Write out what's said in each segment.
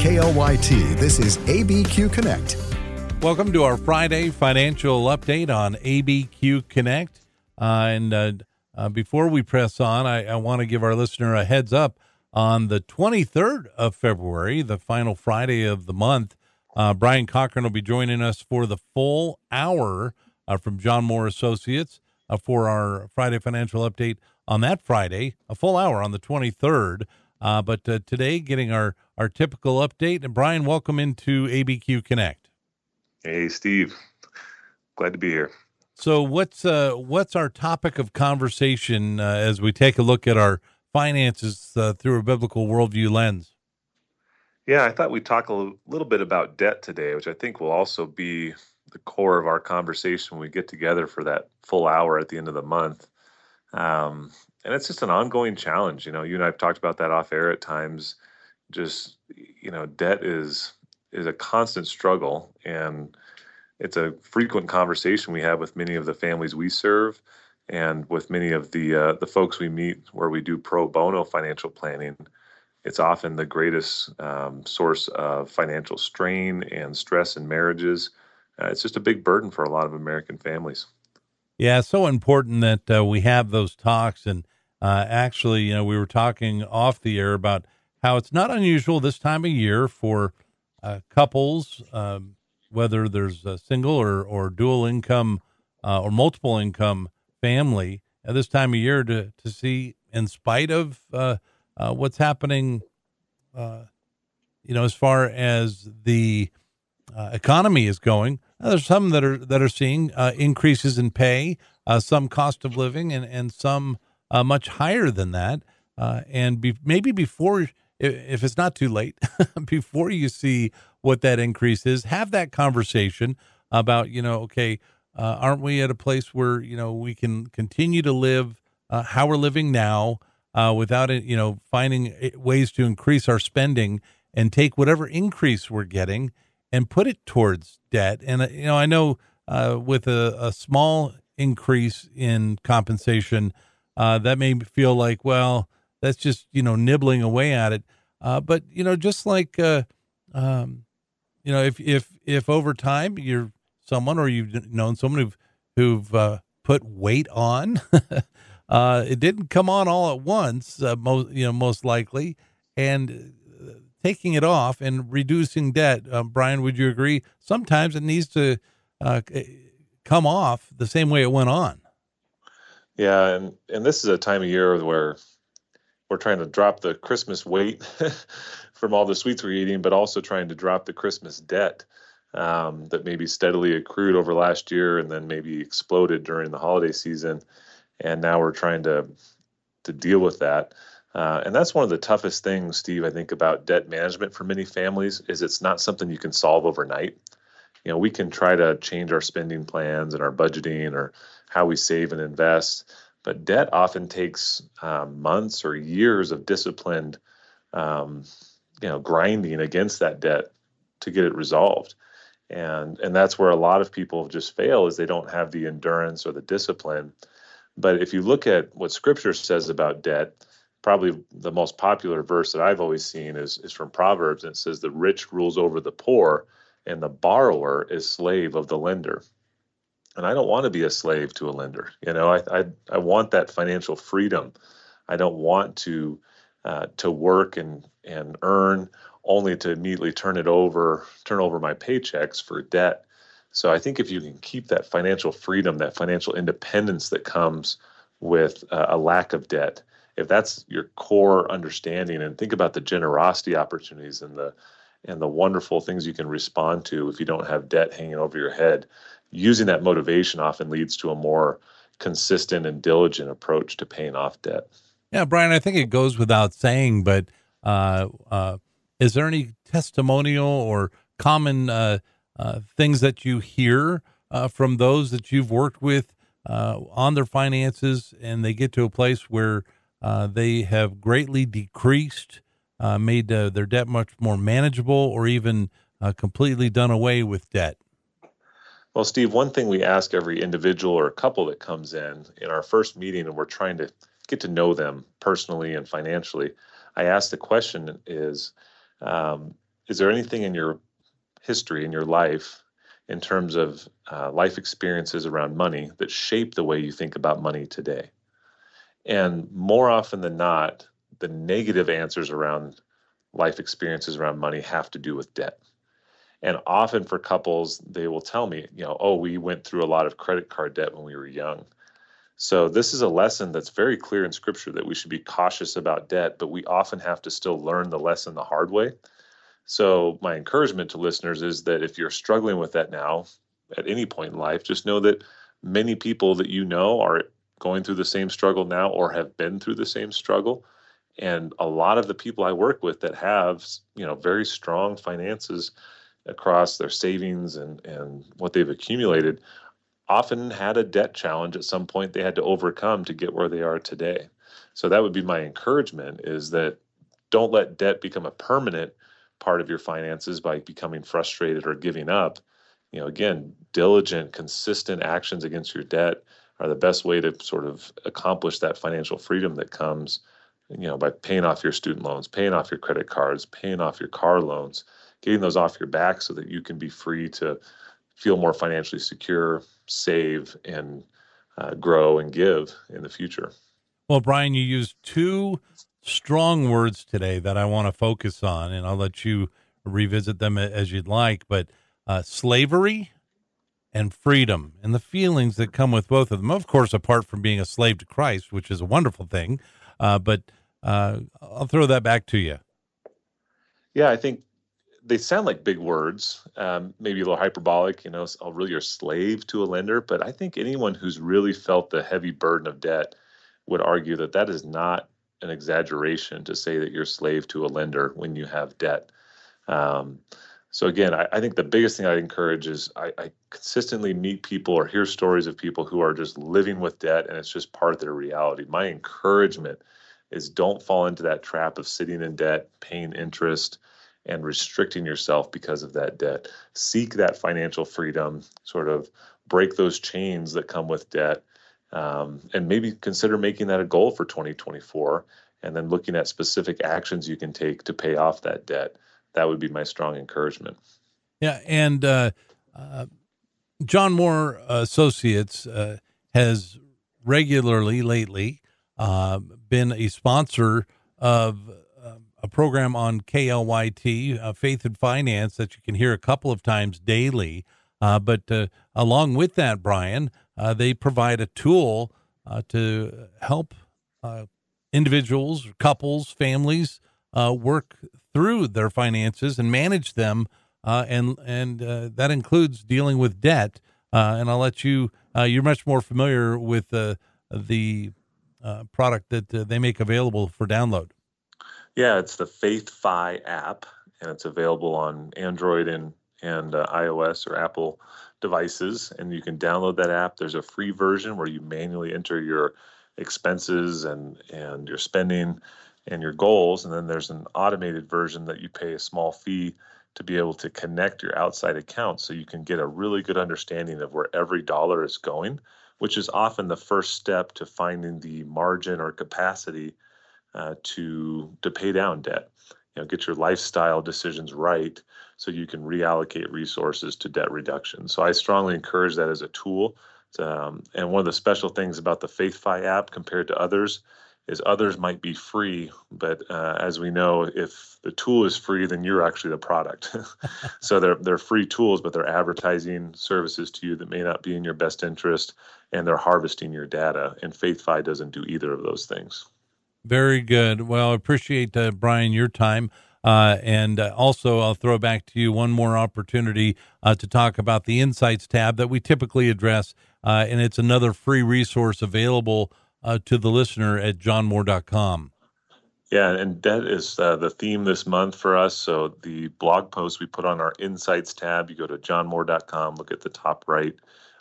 KLYT, this is ABQ Connect. Welcome to our Friday financial update on ABQ Connect. Uh, and uh, uh, before we press on, I, I want to give our listener a heads up. On the 23rd of February, the final Friday of the month, uh, Brian Cochran will be joining us for the full hour uh, from John Moore Associates uh, for our Friday financial update on that Friday, a full hour on the 23rd. Uh, but uh, today, getting our, our typical update. And Brian, welcome into ABQ Connect. Hey, Steve. Glad to be here. So, what's uh, what's our topic of conversation uh, as we take a look at our finances uh, through a biblical worldview lens? Yeah, I thought we'd talk a little bit about debt today, which I think will also be the core of our conversation when we get together for that full hour at the end of the month. Um, and it's just an ongoing challenge. You know, you and I've talked about that off air at times. Just you know, debt is is a constant struggle, and it's a frequent conversation we have with many of the families we serve, and with many of the uh, the folks we meet where we do pro bono financial planning. It's often the greatest um, source of financial strain and stress in marriages. Uh, it's just a big burden for a lot of American families. Yeah, so important that uh, we have those talks. And uh, actually, you know, we were talking off the air about how it's not unusual this time of year for uh, couples, um, whether there's a single or, or dual income uh, or multiple income family at this time of year, to, to see, in spite of uh, uh, what's happening, you know, as far as the economy is going, there's some that are that are seeing uh, increases in pay, uh, some cost of living, and and some uh, much higher than that. Uh, and be, maybe before, if it's not too late, before you see what that increase is, have that conversation about you know, okay, uh, aren't we at a place where you know we can continue to live uh, how we're living now without it, you know, finding ways to increase our spending and take whatever increase we're getting and put it towards debt. And, uh, you know, I know uh, with a, a, small increase in compensation, uh, that may feel like, well, that's just, you know, nibbling away at it. Uh, but, you know, just like, uh, um, you know, if, if, if over time you're someone or you've known someone who've, who've uh, put weight on, it didn't come on all at once, most, you know, most likely. And taking it off and reducing debt. Um, Brian, would you agree? Sometimes it needs to uh, come off the same way it went on. Yeah, and and this is a time of year where we're trying to drop the Christmas weight from all the sweets we're eating, but also trying to drop the Christmas debt um, that maybe steadily accrued over last year and then maybe exploded during the holiday season. And now we're trying to to deal with that. Uh, and that's one of the toughest things, Steve, I think about debt management for many families is it's not something you can solve overnight. You know, we can try to change our spending plans and our budgeting or how we save and invest, but debt often takes um, months or years of disciplined, um, you know, grinding against that debt to get it resolved. And and that's where a lot of people just fail is they don't have the endurance or the discipline. But if you look at what Scripture says about debt, probably the most popular verse that I've always seen is is from Proverbs, and it says, "The rich rules over the poor, and the borrower is slave of the lender." And I don't want to be a slave to a lender. You know, I I, I want that financial freedom. I don't want to uh, to work and and earn only to immediately turn it over, turn over my paychecks for debt. So I think if you can keep that financial freedom, that financial independence that comes with uh, a lack of debt, if that's your core understanding and think about the generosity opportunities and the and the wonderful things you can respond to if you don't have debt hanging over your head using that motivation often leads to a more consistent and diligent approach to paying off debt. Yeah brian i think it goes without saying but uh, uh, is there any testimonial or common uh, uh things that you hear uh, from those that you've worked with uh, on their finances and they get to a place where uh, they have greatly decreased, uh, made uh, their debt much more manageable, or even uh, completely done away with debt. Well, Steve, one thing we ask every individual or couple that comes in in our first meeting, and we're trying to get to know them personally and financially. I ask the question: Is um, is there anything in your history in your life in terms of uh, life experiences around money that shape the way you think about money today? And more often than not, the negative answers around life experiences around money have to do with debt. And often for couples, they will tell me, you know, oh, we went through a lot of credit card debt when we were young. So this is a lesson that's very clear in scripture that we should be cautious about debt, but we often have to still learn the lesson the hard way. So my encouragement to listeners is that if you're struggling with that now at any point in life, just know that many people that you know are going through the same struggle now or have been through the same struggle. And a lot of the people i work with that have you know very strong finances across their savings and and what they've accumulated often had a debt challenge at some point they had to overcome to get where they are today. So that would be my encouragement is that don't let debt become a permanent part of your finances by becoming frustrated or giving up. You know again diligent consistent actions against your debt are the best way to sort of accomplish that financial freedom that comes you know by paying off your student loans paying off your credit cards paying off your car loans getting those off your back so that you can be free to feel more financially secure save and uh, grow and give in the future. Well brian you used two strong words today that i want to focus on and i'll let you revisit them as you'd like but uh, slavery and freedom and the feelings that come with both of them. Of course, apart from being a slave to Christ, which is a wonderful thing. Uh, but uh, I'll throw that back to you. Yeah, I think they sound like big words, um, maybe a little hyperbolic, you know, oh, really you're a slave to a lender. But I think anyone who's really felt the heavy burden of debt would argue that that is not an exaggeration to say that you're slave to a lender when you have debt. Um, so again, I, I, think the biggest thing I encourage is I, I, consistently meet people or hear stories of people who are just living with debt and it's just part of their reality. My encouragement is don't fall into that trap of sitting in debt, paying interest, and restricting yourself because of that debt. Seek that financial freedom, sort of break those chains that come with debt, um, and maybe consider making that a goal for 2024 and then looking at specific actions you can take to pay off that debt that would be my strong encouragement. Yeah, and uh, uh, John Moore Associates uh, has regularly lately uh, been a sponsor of uh, a program on KLYT, uh, Faith and Finance, that you can hear a couple of times daily. but along with that, Brian, they provide a tool to help individuals, couples, families work through their finances and manage them, uh, and and uh, that includes dealing with debt. Uh, and I'll let you. Uh, you're much more familiar with the the uh, product that they make available for download. Yeah, it's the FaithFi app, and it's available on Android and and iOS or Apple devices. And you can download that app. There's a free version where you manually enter your expenses and and your spending and your goals. And then there's an automated version that you pay a small fee to be able to connect your outside accounts so you can get a really good understanding of where every dollar is going, which is often the first step to finding the margin or capacity uh, to to pay down debt. You know, get your lifestyle decisions right so you can reallocate resources to debt reduction. So I strongly encourage that as a tool. Um, and one of the special things about the FaithFi app compared to others is others might be free, but uh, as we know, if the tool is free, then you're actually the product. so they're they're free tools, but they're advertising services to you that may not be in your best interest, and they're harvesting your data. And FaithFi doesn't do either of those things. Very good. Well, I appreciate uh, Brian your time. Uh, and uh, also, I'll throw back to you one more opportunity uh, to talk about the Insights tab that we typically address. Uh, and it's another free resource available uh, to the listener at johnmoore.com. Yeah, and that is uh, the theme this month for us. So the blog post we put on our Insights tab, you go to johnmoore.com, look at the top right.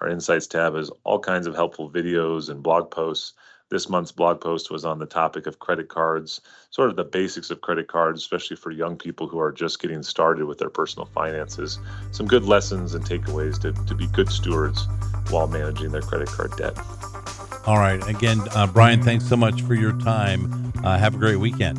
Our Insights tab has all kinds of helpful videos and blog posts. This month's blog post was on the topic of credit cards, sort of the basics of credit cards, especially for young people who are just getting started with their personal finances. Some good lessons and takeaways to, to be good stewards while managing their credit card debt. All right. Again, uh, Brian, thanks so much for your time. Uh, have a great weekend.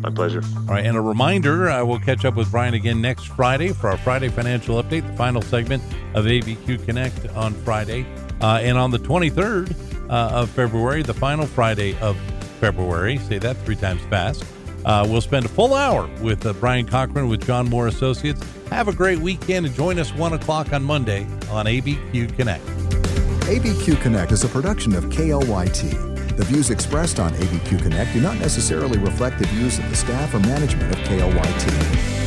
My pleasure. All right, and a reminder uh, we'll catch up with Brian again next Friday for our Friday financial update, the final segment of ABQ Connect on Friday. Uh, and on the 23rd uh, of February, the final Friday of February, say that three times fast, uh, we'll spend a full hour with uh, Brian Cochran with John Moore Associates. Have a great weekend and join us 1 o'clock on Monday on ABQ Connect. ABQ Connect is a production of KLYT. The views expressed on ABQ Connect do not necessarily reflect the views of the staff or management of KLYT.